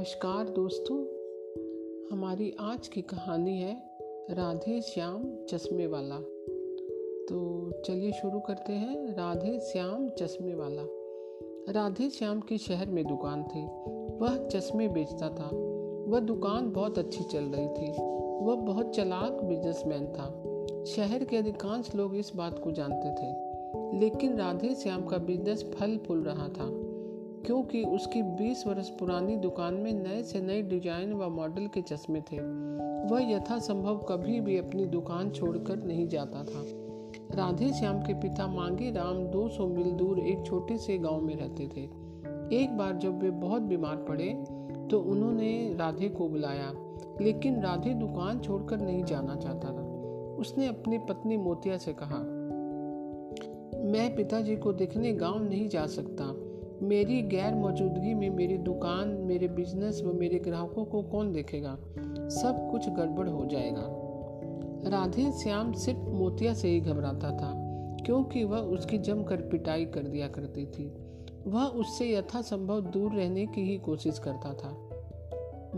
नमस्कार दोस्तों, हमारी आज की कहानी है राधे श्याम चश्मे वाला। तो चलिए शुरू करते हैं राधे श्याम चश्मे वाला। राधे श्याम की शहर में दुकान थी। वह चश्मे बेचता था। वह दुकान बहुत अच्छी चल रही थी। वह बहुत चलाक बिजनेसमैन था। शहर के अधिकांश लोग इस बात को जानते थे। लेकिन राधे श्याम का बिज़नेस फल फूल रहा था। क्योंकि उसकी 20 वर्ष पुरानी दुकान में नए से नए डिज़ाइन व मॉडल के चश्मे थे। वह यथासंभव कभी भी अपनी दुकान छोड़कर नहीं जाता था। राधे श्याम के पिता मांगे राम 200 मील दूर एक छोटे से गाँव में रहते थे। एक बार जब वे बहुत बीमार पड़े तो उन्होंने राधे को बुलाया, लेकिन राधे दुकान छोड़कर नहीं जाना चाहता था। उसने अपनी पत्नी मोतिया से कहा, मैं पिताजी को देखने गाँव नहीं जा सकता। मेरी गैर मौजूदगी में मेरी दुकान, मेरे बिज़नेस व मेरे ग्राहकों को कौन देखेगा? सब कुछ गड़बड़ हो जाएगा। राधे श्याम सिर्फ़ मोतिया से ही घबराता था, क्योंकि वह उसकी जमकर पिटाई कर दिया करती थी। वह उससे यथासंभव दूर रहने की ही कोशिश करता था।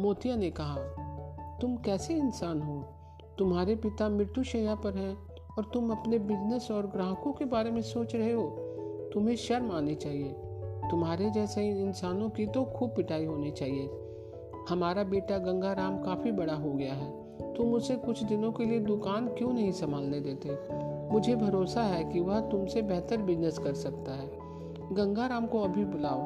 मोतिया ने कहा, तुम कैसे इंसान हो? तुम्हारे पिता मृत्यु शैया पर हैं और तुम अपने बिज़नेस और ग्राहकों के बारे में सोच रहे हो। तुम्हें शर्म आनी चाहिए। तुम्हारे जैसे इंसानों की तो खूब पिटाई होनी चाहिए। हमारा बेटा गंगा राम काफ़ी बड़ा हो गया है। तुम उसे कुछ दिनों के लिए दुकान क्यों नहीं संभालने देते? मुझे भरोसा है कि वह तुमसे बेहतर बिज़नेस कर सकता है। गंगा राम को अभी बुलाओ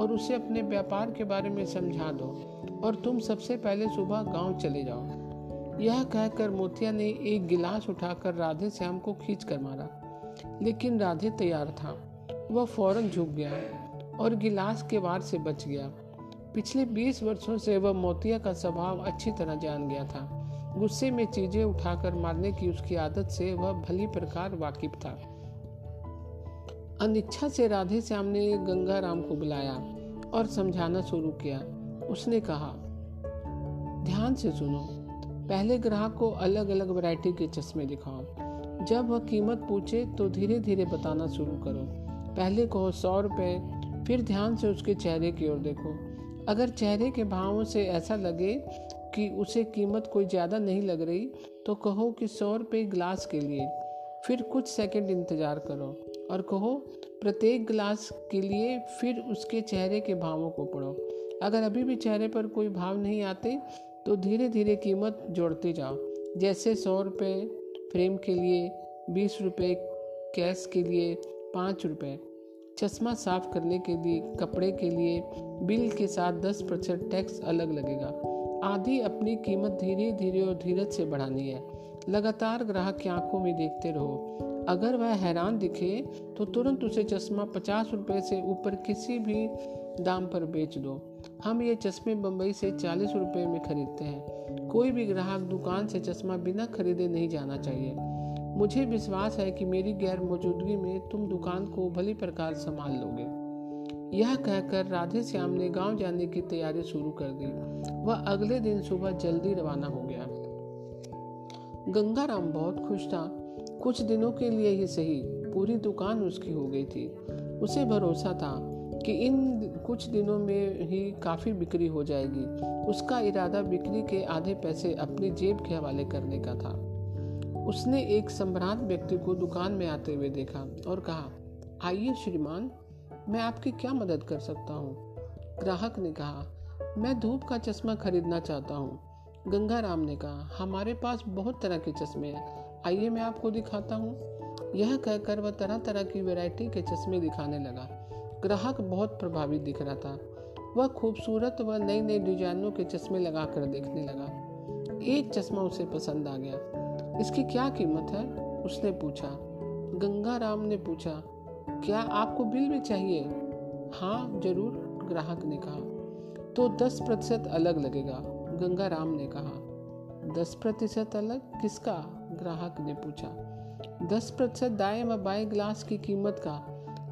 और उसे अपने व्यापार के बारे में समझा दो और तुम सबसे पहले सुबह गाँव चले जाओ। यह कहकर मोतिया ने एक गिलास उठाकर राधे श्याम को खींच कर मारा। लेकिन राधे तैयार था। वह फ़ौरन झुक गया। और गिलास के वार से बच गया। पिछले 20 वर्षों से वह मोतिया का स्वभाव अच्छी तरह जान गया था। गुस्से में चीज़ें उठाकर मारने की उसकी आदत से वह भली प्रकार वाकिफ था। अनिच्छा से राधे श्याम ने गंगा राम को बुलाया और समझाना शुरू किया। उसने कहा, ध्यान से सुनो, पहले ग्राहक को अलग अलग वैरायटी के चश्मे दिखाओ। जब वह कीमत पूछे तो धीरे धीरे बताना शुरू करो। पहले कहो सौ रुपये फिर ध्यान से उसके चेहरे की ओर देखो। अगर चेहरे के भावों से ऐसा लगे कि उसे कीमत कोई ज़्यादा नहीं लग रही तो कहो कि सौ रुपये गिलास के लिए। फिर कुछ सेकंड इंतज़ार करो और कहो, प्रत्येक गिलास के लिए फिर उसके चेहरे के भावों को पढ़ो। अगर अभी भी चेहरे पर कोई भाव नहीं आते तो धीरे धीरे कीमत जोड़ते जाओ। जैसे सौ रुपये फ्रेम के लिए, बीस रुपये कैश के लिए, पाँच रुपये चश्मा साफ़ करने के लिए, कपड़े के लिए, बिल के साथ 10 प्रतिशत टैक्स अलग लगेगा। आधी अपनी कीमत धीरे धीरे और धीरज से बढ़ानी है। लगातार ग्राहक की आँखों में देखते रहो। अगर वह हैरान दिखे तो तुरंत उसे चश्मा पचास रुपए से ऊपर किसी भी दाम पर बेच दो। हम ये चश्मे बम्बई से चालीस रुपये में खरीदते हैं। कोई भी ग्राहक दुकान से चश्मा बिना खरीदे नहीं जाना चाहिए। मुझे विश्वास है कि मेरी गैर मौजूदगी में तुम दुकान को भली प्रकार संभाल लोगे। यह कहकर राधे श्याम ने गाँव जाने की तैयारी शुरू कर दी। वह अगले दिन सुबह जल्दी रवाना हो गया। गंगाराम बहुत खुश था। कुछ दिनों के लिए ही सही, पूरी दुकान उसकी हो गई थी। उसे भरोसा था कि इन कुछ दिनों में ही काफ़ी बिक्री हो जाएगी। उसका इरादा बिक्री के आधे पैसे अपनी जेब के हवाले करने का था। उसने एक संभ्रांत व्यक्ति को दुकान में आते हुए देखा और कहा, आइए श्रीमान, मैं आपकी क्या मदद कर सकता हूँ? ग्राहक ने कहा, मैं धूप का चश्मा खरीदना चाहता हूँ। गंगा राम ने कहा, हमारे पास बहुत तरह के चश्मे हैं। आइए मैं आपको दिखाता हूँ। यह कहकर वह तरह तरह की वैरायटी के चश्मे दिखाने लगा। ग्राहक बहुत प्रभावित दिख रहा था। वह खूबसूरत व नई नई डिजाइनों के चश्मे लगाकर देखने लगा। एक चश्मा उसे पसंद आ गया। इसकी क्या कीमत है? उसने पूछा। गंगा राम ने पूछा, क्या आपको बिल भी चाहिए? हाँ ज़रूर, ग्राहक ने कहा। तो दस प्रतिशत अलग लगेगा, गंगा राम ने कहा। दस प्रतिशत अलग? किसका? ग्राहक ने पूछा। दस प्रतिशत दाएँ व बाएँ ग्लास की कीमत का,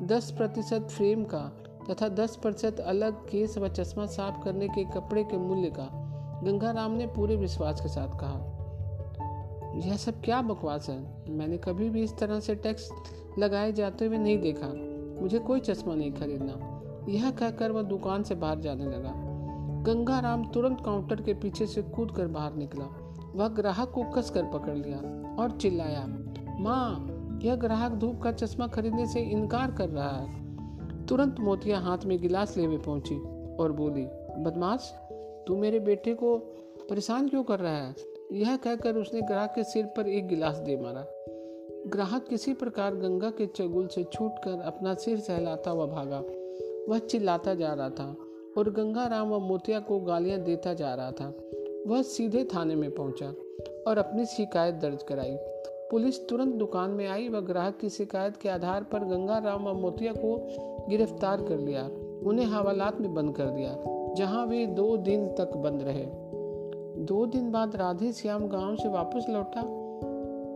दस प्रतिशत फ्रेम का, तथा दस प्रतिशत अलग केस व चश्मा साफ़ करने के कपड़े के मूल्य का, गंगा राम ने पूरे विश्वास के साथ कहा। यह सब क्या बकवास है? मैंने कभी भी इस तरह से टैक्स लगाए जाते हुए नहीं देखा। मुझे कोई चश्मा नहीं खरीदना। यह कहकर वह दुकान से बाहर जाने लगा। गंगाराम तुरंत काउंटर के पीछे से कूद कर बाहर निकला। वह ग्राहक को कस कर पकड़ लिया और चिल्लाया, माँ, यह ग्राहक धूप का चश्मा खरीदने से इनकार कर रहा है। तुरंत मोतिया हाथ में गिलास ले हुए पहुँची और बोली, बदमाश, तू मेरे बेटे को परेशान क्यों कर रहा है? यह कहकर उसने ग्राहक के सिर पर एक गिलास दे मारा। ग्राहक किसी प्रकार गंगा के चगुल से छूटकर अपना सिर सहलाता हुआ भागा। वह चिल्लाता जा रहा था और गंगा राम व मोतिया को गालियाँ देता जा रहा था। वह सीधे थाने में पहुँचा और अपनी शिकायत दर्ज कराई। पुलिस तुरंत दुकान में आई व ग्राहक की शिकायत के आधार पर गंगा राम व मोतिया को गिरफ़्तार कर लिया। उन्हें हवालात में बंद कर दिया, जहाँ वे दो दिन तक बंद रहे। दो दिन बाद राधे श्याम गाँव से वापस लौटा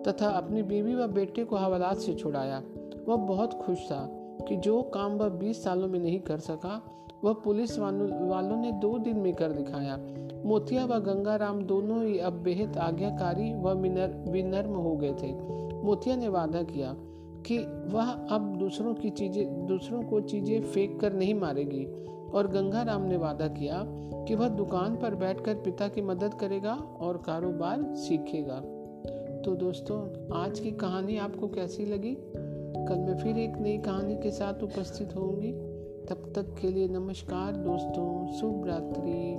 तथा अपनी बीवी व बेटे को हवालात से छुड़ाया। वह बहुत खुश था कि जो काम वह बीस सालों में नहीं कर सका, वह पुलिस वालों ने दो दिन में कर दिखाया। मोतिया व गंगाराम दोनों ही अब बेहद आज्ञाकारी व विनर्म हो गए थे। मोतिया ने वादा किया कि वह अब दूसरों की चीज़ें, दूसरों को चीज़ें फेंक कर नहीं मारेगी। और गंगाराम ने वादा किया कि वह दुकान पर बैठकर पिता की मदद करेगा और कारोबार सीखेगा। तो दोस्तों, आज की कहानी आपको कैसी लगी? कल मैं फिर एक नई कहानी के साथ उपस्थित होंगी तब तक के लिए नमस्कार दोस्तों, शुभ रात्रि।